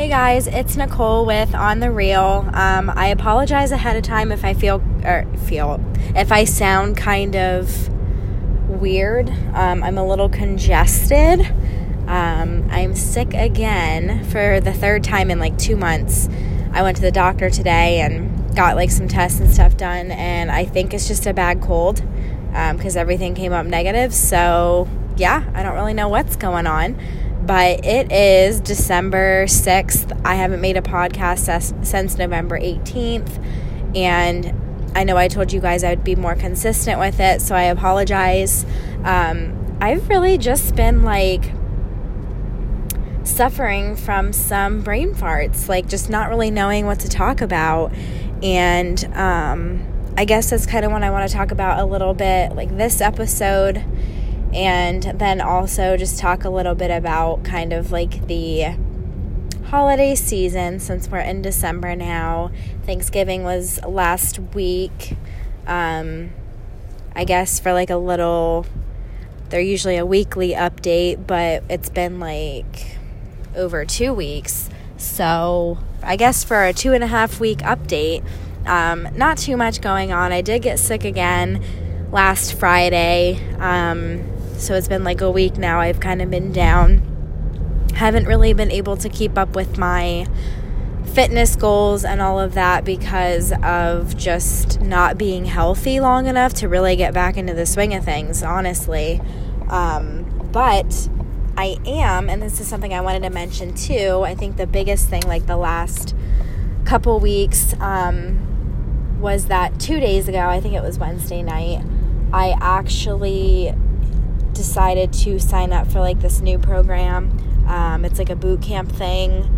Hey guys, it's Nicole with On the Real. Um, I apologize ahead of time if I feel or feel if I sound kind of weird. Um, I'm a little congested. Um, I'm sick again for the third time in like two months. I went to the doctor today and got like some tests and stuff done, and I think it's just a bad cold because um, everything came up negative. So yeah, I don't really know what's going on but it is December 6th. I haven't made a podcast since November 18th, and I know I told you guys I would be more consistent with it, so I apologize. Um, I've really just been like suffering from some brain farts, like just not really knowing what to talk about. And um, I guess that's kind of what I want to talk about a little bit, like this episode and then also just talk a little bit about kind of like the holiday season since we're in December now. Thanksgiving was last week. Um, I guess for like a little, they're usually a weekly update, but it's been like over two weeks. So I guess for a two and a half week update, um, not too much going on. I did get sick again last Friday. Um, so it's been like a week now. I've kind of been down. Haven't really been able to keep up with my fitness goals and all of that because of just not being healthy long enough to really get back into the swing of things, honestly. Um, but I am, and this is something I wanted to mention too. I think the biggest thing, like the last couple weeks, um, was that two days ago, I think it was Wednesday night, I actually decided to sign up for like this new program. Um, it's like a boot camp thing.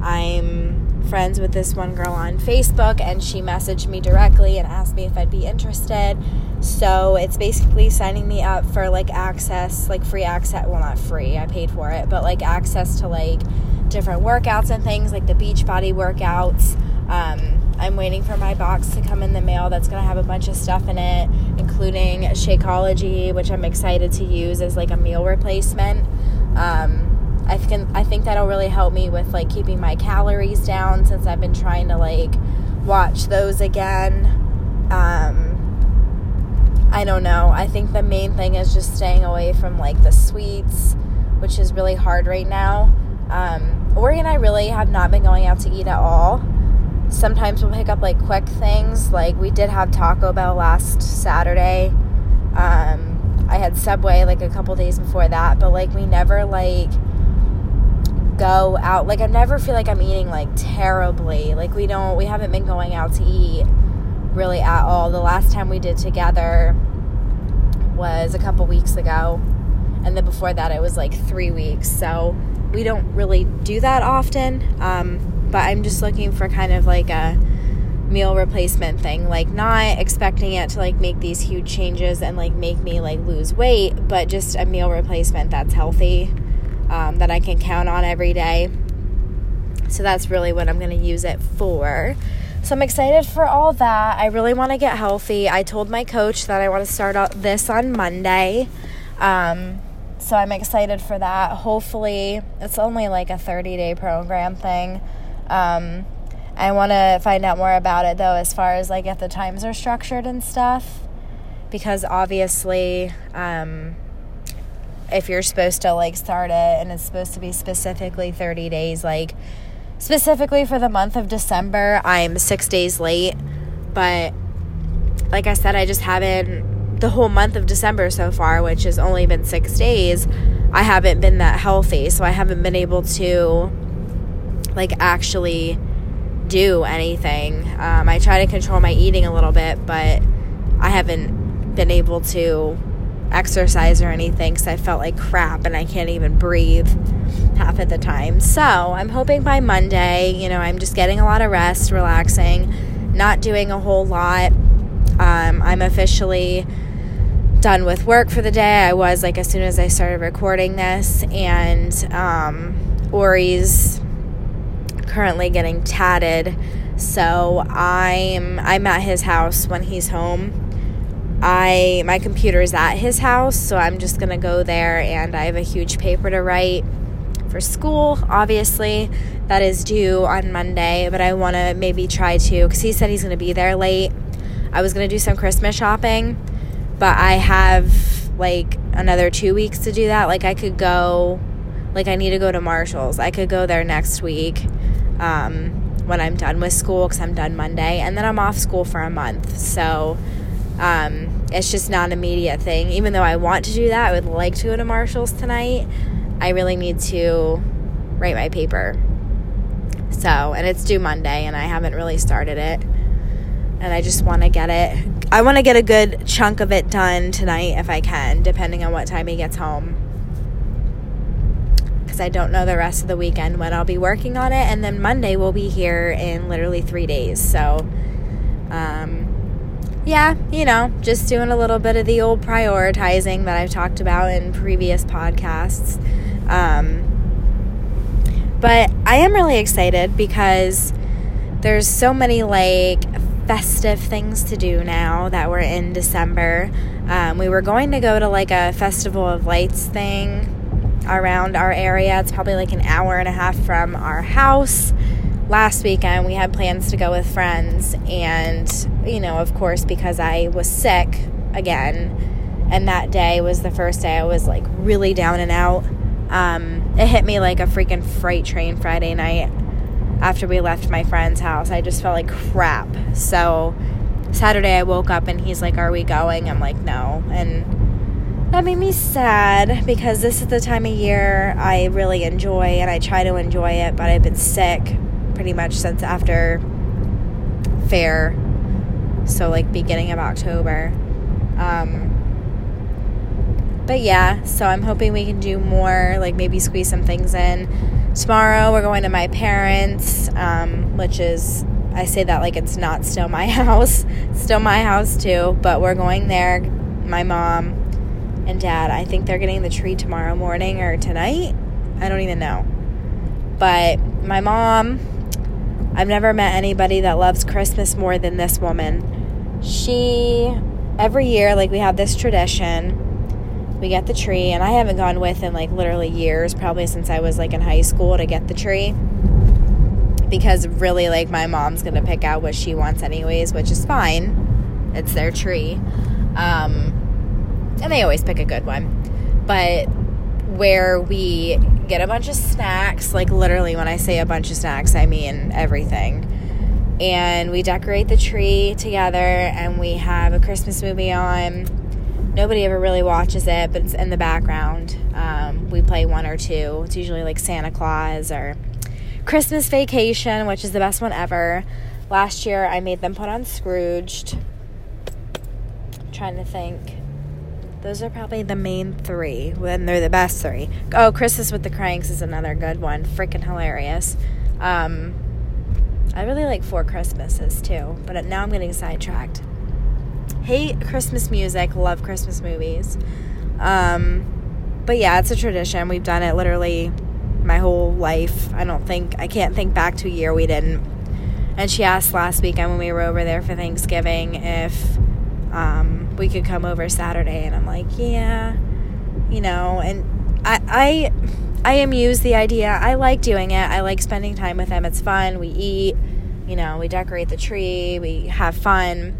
I'm friends with this one girl on Facebook, and she messaged me directly and asked me if I'd be interested. So it's basically signing me up for like access, like free access. Well, not free, I paid for it, but like access to like different workouts and things, like the Beachbody workouts. Um, I'm waiting for my box to come in the mail that's going to have a bunch of stuff in it, including Shakeology, which I'm excited to use as like a meal replacement. Um, I think I think that'll really help me with like keeping my calories down since I've been trying to like watch those again. Um, I don't know. I think the main thing is just staying away from like the sweets, which is really hard right now. Um, Ori and I really have not been going out to eat at all sometimes we'll pick up like quick things. Like we did have Taco Bell last Saturday. Um, I had Subway like a couple days before that, but like we never like go out. Like I never feel like I'm eating like terribly. Like we don't, we haven't been going out to eat really at all. The last time we did together was a couple weeks ago, and then before that it was like three weeks. So we don't really do that often. Um, but I'm just looking for kind of like a meal replacement thing like not expecting it to like make these huge changes and like make me like lose weight but just a meal replacement that's healthy um, that i can count on every day. So that's really what i'm going to use it for. So i'm excited for all that. I really want to get healthy. I told my coach that i want to start out this on monday um, so i'm excited for that. Hopefully it's only like a 30 day program thing um, I want to find out more about it though, as far as like if the times are structured and stuff, because obviously, um, if you're supposed to like start it and it's supposed to be specifically 30 days, like specifically for the month of December, I'm six days late, but like I said, I just haven't the whole month of December so far, which has only been six days. I haven't been that healthy, so I haven't been able to like actually do anything. Um, I try to control my eating a little bit, but I haven't been able to exercise or anything because I felt like crap and I can't even breathe half of the time. So I'm hoping by Monday, you know, I'm just getting a lot of rest, relaxing, not doing a whole lot. Um, I'm officially done with work for the day. I was like as soon as I started recording this, and um, Ori's currently getting tatted. So I'm I'm at his house when he's home. I my computer is at his house, so I'm just gonna go there and I have a huge paper to write for school, obviously. That is due on Monday, but I want to maybe try to, because he said he's going to be there late. I was going to do some Christmas shopping, but I have like another two weeks to do that. Like, I could go, like, I need to go to Marshall's. I could go there next week um, when I'm done with school, because I'm done Monday, and then I'm off school for a month. So, um, it's just not an immediate thing. Even though I want to do that, I would like to go to Marshall's tonight. I really need to write my paper. So, and it's due Monday, and I haven't really started it. And I just want to get it. I want to get a good chunk of it done tonight if I can, depending on what time he gets home. Because I don't know the rest of the weekend when I'll be working on it. And then Monday will be here in literally three days. So, um, yeah, you know, just doing a little bit of the old prioritizing that I've talked about in previous podcasts. Um, but I am really excited because there's so many like festive things to do now that we're in December. Um, we were going to go to like a festival of lights thing around our area. It's probably like an hour and a half from our house. Last weekend we had plans to go with friends and you know of course because i was sick again and that day was the first day i was like really down and out. Um, it hit me like a freaking freight train friday night after we left my friend's house. I just felt like crap. So saturday i woke up and he's like are we going? I'm like no. And that made me sad because this is the time of year I really enjoy and I try to enjoy it, but I've been sick pretty much since after fair. So, like, beginning of October. Um, but yeah, so I'm hoping we can do more, like maybe squeeze some things in. Tomorrow we're going to my parents, um, which is, I say that like it's not still my house, still my house too, but we're going there. My mom and dad, I think they're getting the tree tomorrow morning or tonight. I don't even know. But my mom, I've never met anybody that loves Christmas more than this woman. She, every year, like, we have this tradition. We get the tree, and I haven't gone with in like literally years, probably since I was like in high school to get the tree. Because really, like, my mom's gonna pick out what she wants, anyways, which is fine. It's their tree. Um, and they always pick a good one. But where we get a bunch of snacks. Like, literally, when I say a bunch of snacks, I mean everything. And we decorate the tree together and we have a Christmas movie on. Nobody ever really watches it, but it's in the background. Um, we play one or two. It's usually like Santa Claus or Christmas Vacation, which is the best one ever. Last year, I made them put on Scrooged. I'm trying to think. Those are probably the main three, and they're the best three. Oh, Christmas with the Cranks is another good one. Freaking hilarious. Um, I really like Four Christmases too, but now I'm getting sidetracked. Hate Christmas music, love Christmas movies. Um, but yeah, it's a tradition. We've done it literally my whole life. I don't think, I can't think back to a year we didn't. And she asked last weekend when we were over there for Thanksgiving if um, we could come over Saturday. And I'm like, yeah, you know, and I, I, I amuse the idea. I like doing it. I like spending time with them. It's fun. We eat, you know, we decorate the tree, we have fun.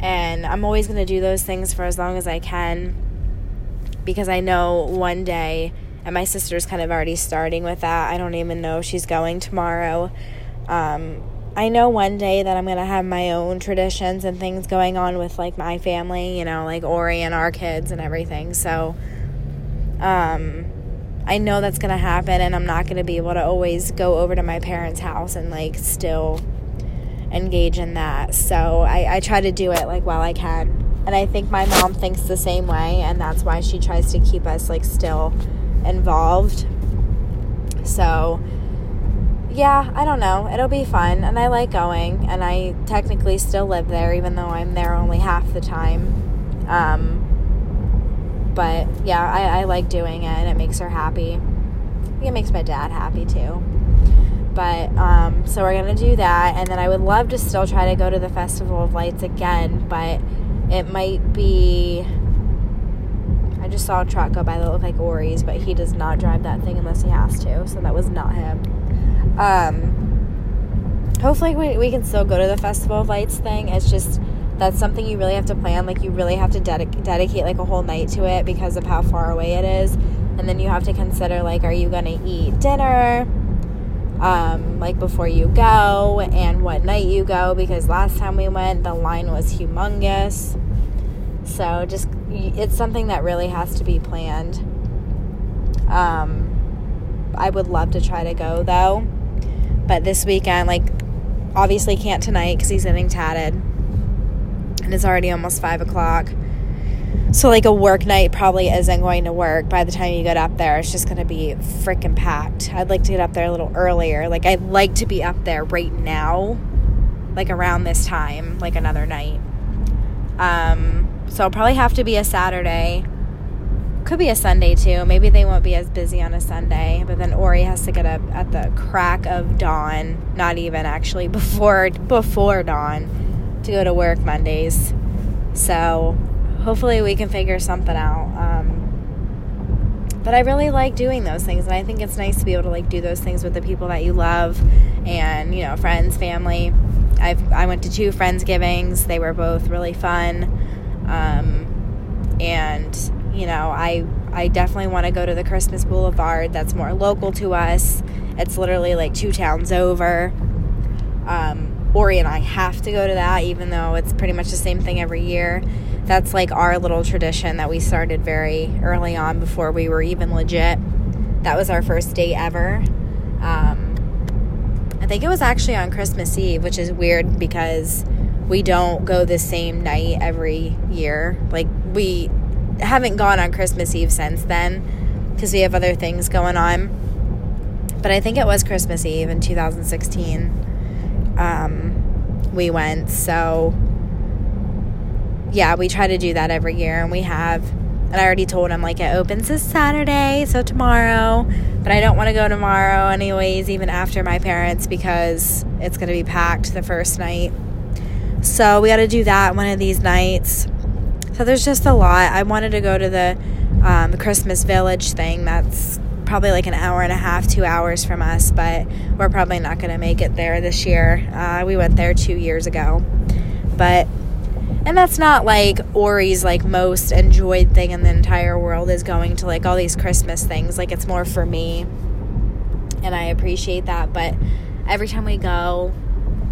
And I'm always going to do those things for as long as I can because I know one day, and my sister's kind of already starting with that. I don't even know she's going tomorrow. Um, I know one day that I'm going to have my own traditions and things going on with like my family, you know, like Ori and our kids and everything. So um I know that's going to happen and I'm not going to be able to always go over to my parents' house and like still engage in that. So I, I try to do it like while I can. And I think my mom thinks the same way and that's why she tries to keep us like still involved. So yeah, I don't know. It'll be fun, and I like going, and I technically still live there, even though I'm there only half the time. Um, but yeah, I, I like doing it, and it makes her happy. it makes my dad happy too. But um, so we're gonna do that, and then I would love to still try to go to the Festival of Lights again, but it might be. I just saw a truck go by that looked like Ori's, but he does not drive that thing unless he has to, so that was not him. Um, hopefully, we, we can still go to the Festival of Lights thing. It's just that's something you really have to plan. Like, you really have to dedic- dedicate like a whole night to it because of how far away it is. And then you have to consider, like, are you going to eat dinner? Um, like before you go and what night you go because last time we went the line was humongous so just it's something that really has to be planned. Um, I would love to try to go though, but this weekend, like, obviously can't tonight because he's getting tatted, and it's already almost five o'clock. So, like, a work night probably isn't going to work. By the time you get up there, it's just going to be freaking packed. I'd like to get up there a little earlier. Like, I'd like to be up there right now, like around this time, like another night. Um, so it'll probably have to be a Saturday. Could be a Sunday too. Maybe they won't be as busy on a Sunday. But then Ori has to get up at the crack of dawn, not even actually before before dawn, to go to work Mondays. So hopefully we can figure something out. Um, but I really like doing those things, and I think it's nice to be able to like do those things with the people that you love, and you know, friends, family. I've I went to two friendsgivings. They were both really fun. Um, and you know, I I definitely want to go to the Christmas Boulevard. That's more local to us. It's literally like two towns over. Um, Ori and I have to go to that, even though it's pretty much the same thing every year. That's like our little tradition that we started very early on before we were even legit. That was our first date ever. Um, I think it was actually on Christmas Eve, which is weird because we don't go the same night every year. Like we haven't gone on Christmas Eve since then because we have other things going on. But I think it was Christmas Eve in 2016. Um, we went. So yeah, we try to do that every year, and we have. And I already told him like it opens this Saturday, so tomorrow. But I don't want to go tomorrow, anyways, even after my parents, because it's going to be packed the first night. So we got to do that one of these nights. So there's just a lot. I wanted to go to the um, Christmas Village thing. That's probably like an hour and a half, two hours from us, but we're probably not going to make it there this year. Uh, we went there two years ago. But, and that's not like Ori's like most enjoyed thing in the entire world is going to like all these Christmas things. Like it's more for me. And I appreciate that. But every time we go,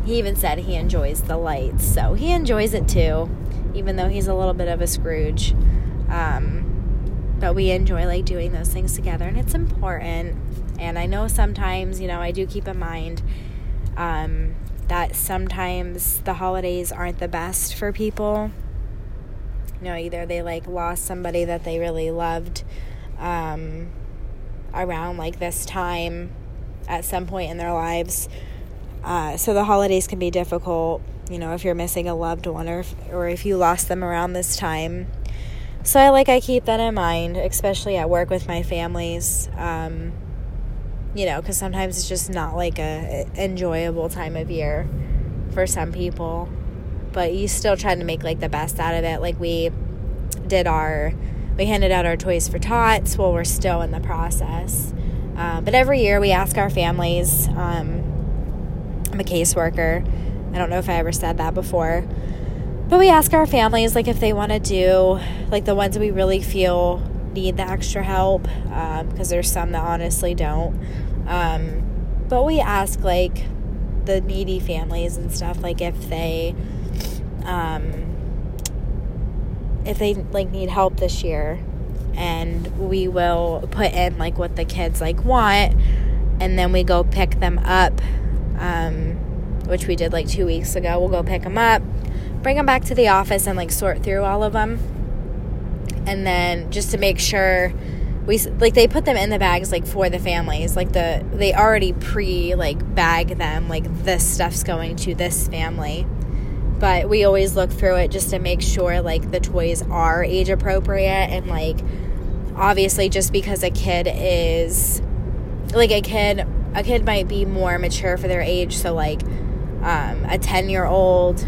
he even said he enjoys the lights, so he enjoys it too, even though he's a little bit of a Scrooge. Um, but we enjoy like doing those things together, and it's important. And I know sometimes, you know, I do keep in mind um, that sometimes the holidays aren't the best for people. You know, either they like lost somebody that they really loved um, around like this time at some point in their lives uh, so the holidays can be difficult, you know, if you're missing a loved one or if, or if you lost them around this time. So I like I keep that in mind, especially at work with my families. Um, you know, because sometimes it's just not like a enjoyable time of year for some people, but you still try to make like the best out of it. Like we did our, we handed out our toys for tots while we're still in the process. Uh, but every year we ask our families. Um, I'm a caseworker. I don't know if I ever said that before. But we ask our families, like, if they want to do, like, the ones we really feel need the extra help, because um, there's some that honestly don't. Um, but we ask, like, the needy families and stuff, like, if they, um, if they, like, need help this year. And we will put in, like, what the kids, like, want. And then we go pick them up um, which we did like two weeks ago. We'll go pick them up, bring them back to the office, and like sort through all of them. And then just to make sure we like they put them in the bags like for the families like the they already pre like bag them like this stuff's going to this family but we always look through it just to make sure like the toys are age appropriate and like obviously just because a kid is like a kid a kid might be more mature for their age. So, like um, a 10 year old,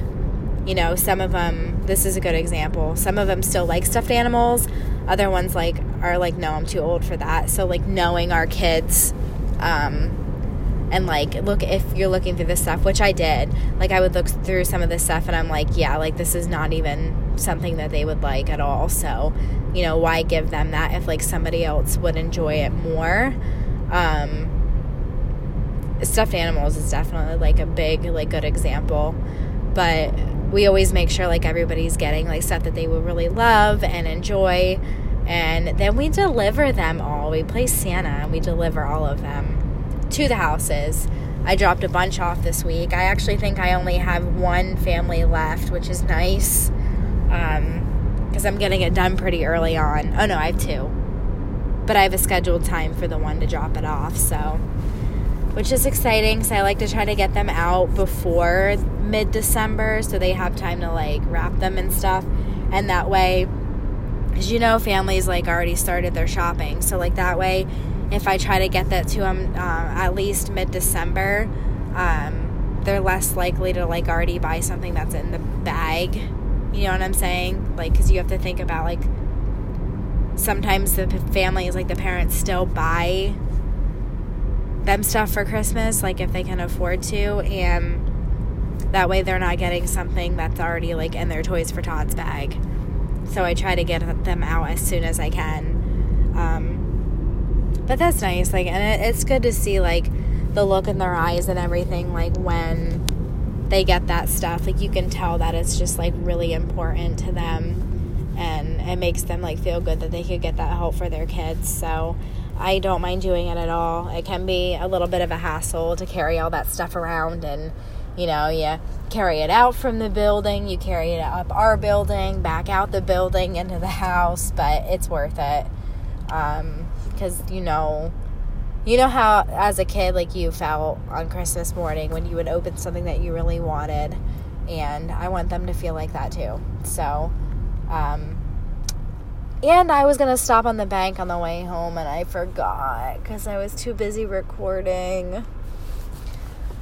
you know, some of them, this is a good example. Some of them still like stuffed animals. other ones like are like no i'm too old for that so like knowing our kids um and like look if you're looking through this stuff which i did like i would look through some of this stuff and i'm like yeah like this is not even something that they would like at all so you know why give them that if like somebody else would enjoy it more um stuffed animals is definitely like a big like good example. But we always make sure like everybody's getting like stuff that they will really love and enjoy. And then we deliver them all. We play santa and we deliver all of them to the houses. I dropped a bunch off this week. I actually think i only have one family left which is nice because um, i'm getting it done pretty early on. Oh no i have two. But i have a scheduled time for the one to drop it off so which is exciting because I like to try to get them out before mid December so they have time to like wrap them and stuff. And that way, as you know, families like already started their shopping. So, like, that way, if I try to get that to them uh, at least mid December, um, they're less likely to like already buy something that's in the bag. You know what I'm saying? Like, because you have to think about like sometimes the families, like the parents, still buy them stuff for Christmas, like if they can afford to, and that way they're not getting something that's already like in their Toys for Tots bag. So I try to get them out as soon as I can. Um, but that's nice, like, and it, it's good to see like the look in their eyes and everything, like when they get that stuff. Like you can tell that it's just like really important to them, and it makes them like feel good that they could get that help for their kids. So I don't mind doing it at all. It can be a little bit of a hassle to carry all that stuff around and you know, you carry it out from the building, you carry it up our building, back out the building into the house, but it's worth it. Um, cuz you know, you know how as a kid like you felt on Christmas morning when you would open something that you really wanted and I want them to feel like that too. So, um, and I was going to stop on the bank on the way home and I forgot because I was too busy recording.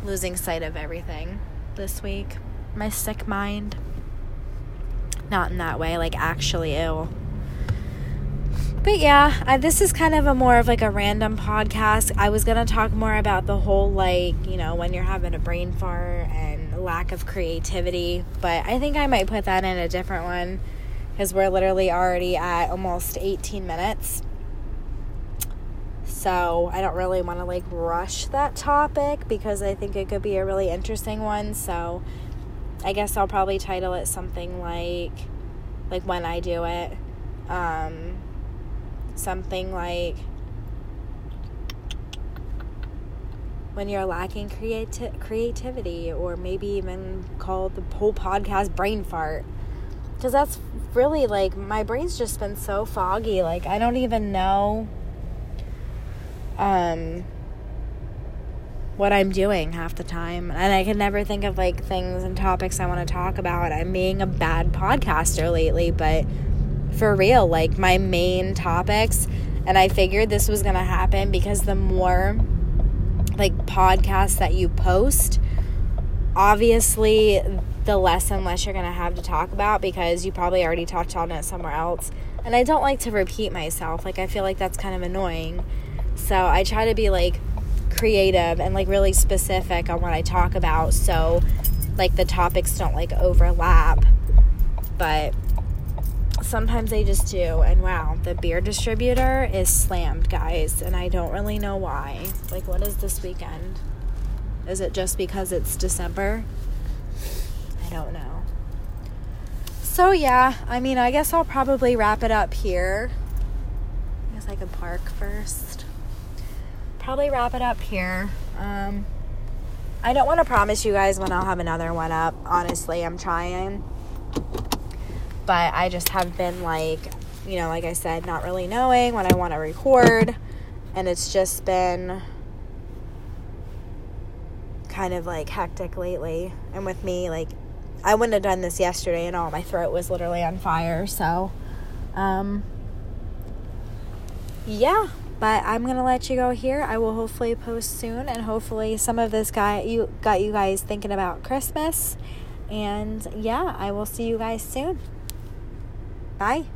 Losing sight of everything this week. My sick mind. Not in that way, like actually ill. But yeah, I, this is kind of a more of like a random podcast. I was going to talk more about the whole, like, you know, when you're having a brain fart and lack of creativity. But I think I might put that in a different one because we're literally already at almost 18 minutes. So I don't really want to like rush that topic because I think it could be a really interesting one. So I guess I'll probably title it something like like when I do it. Um, something like when you're lacking creati- creativity or maybe even called the whole podcast brain fart because that's really like my brain's just been so foggy like i don't even know um what i'm doing half the time. And i can never think of like things and topics i want to talk about. I'm being a bad podcaster lately but for real like my main topics and i figured this was going to happen because the more like podcasts that you post obviously the less and less you're going to have to talk about because you probably already talked on it somewhere else. And I don't like to repeat myself. Like, I feel like that's kind of annoying. So I try to be like creative and like really specific on what I talk about so like the topics don't like overlap. But sometimes they just do. And wow, the beer distributor is slammed, guys. And I don't really know why. Like, what is this weekend? Is it just because it's December? Don't know. So, yeah, I mean, I guess I'll probably wrap it up here. I guess I could park first. Probably wrap it up here. Um, I don't want to promise you guys when I'll have another one up. Honestly, I'm trying. But I just have been like, you know, like I said, not really knowing when I want to record. And it's just been kind of like hectic lately. And with me, like, I wouldn't have done this yesterday and all. My throat was literally on fire. So, um, yeah. But I'm gonna let you go here. I will hopefully post soon, and hopefully some of this guy you got you guys thinking about Christmas. And yeah, I will see you guys soon. Bye.